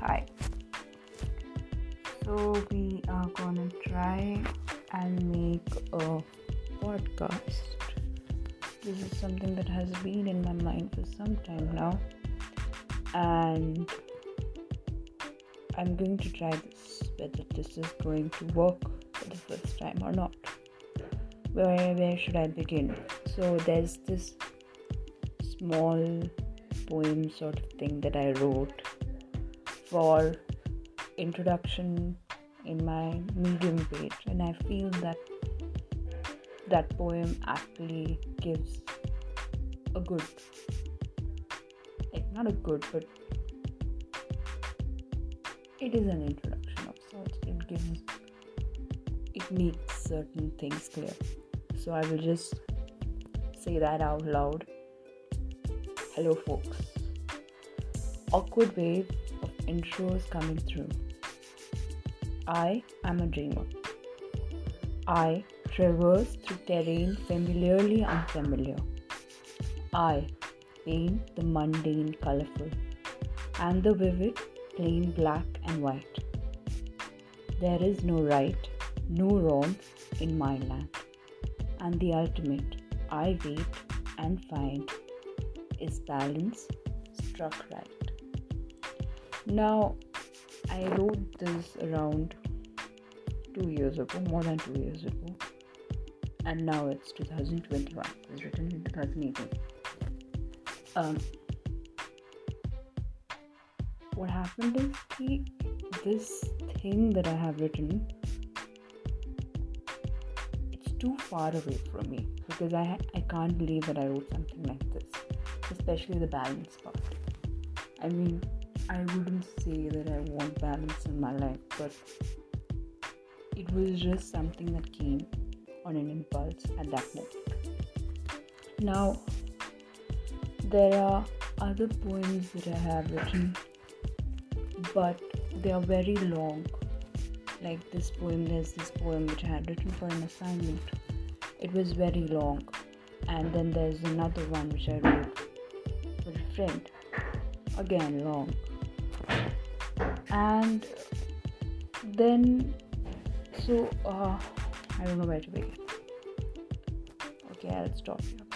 Hi. So we are gonna try and make a podcast. This is something that has been in my mind for some time now, and I'm going to try this whether this is going to work for the first time or not. Where where should I begin? So there's this small poem sort of thing that I wrote for introduction in my medium page. And i feel that that poem actually gives a good like not a good but it is an introduction of sorts. It gives it makes certain things clear. So i will just say that out loud. Hello folks. Awkward wave intros coming through. I am a dreamer. I traverse through terrain familiarly unfamiliar. I paint the mundane colorful and the vivid plain black and white. There is no right, no wrong in my land, and the ultimate I wait and find is balance struck right. Now, I wrote this around two years ago, more than two years ago, and now it's 2021. It was written in 2018. Um, what happened is the, this thing that I have written it's too far away from me because I I can't believe that I wrote something like this, especially the balance part. I mean, I wouldn't say that I want balance in my life, but it was just something that came on an impulse at that moment. Now, there are other poems that I have written, but they are very long. Like this poem, there's this poem which I had written for an assignment. It was very long, and then there's another one which I wrote for a friend. Again, long and then so uh, I don't know where to begin. Okay, I'll stop here.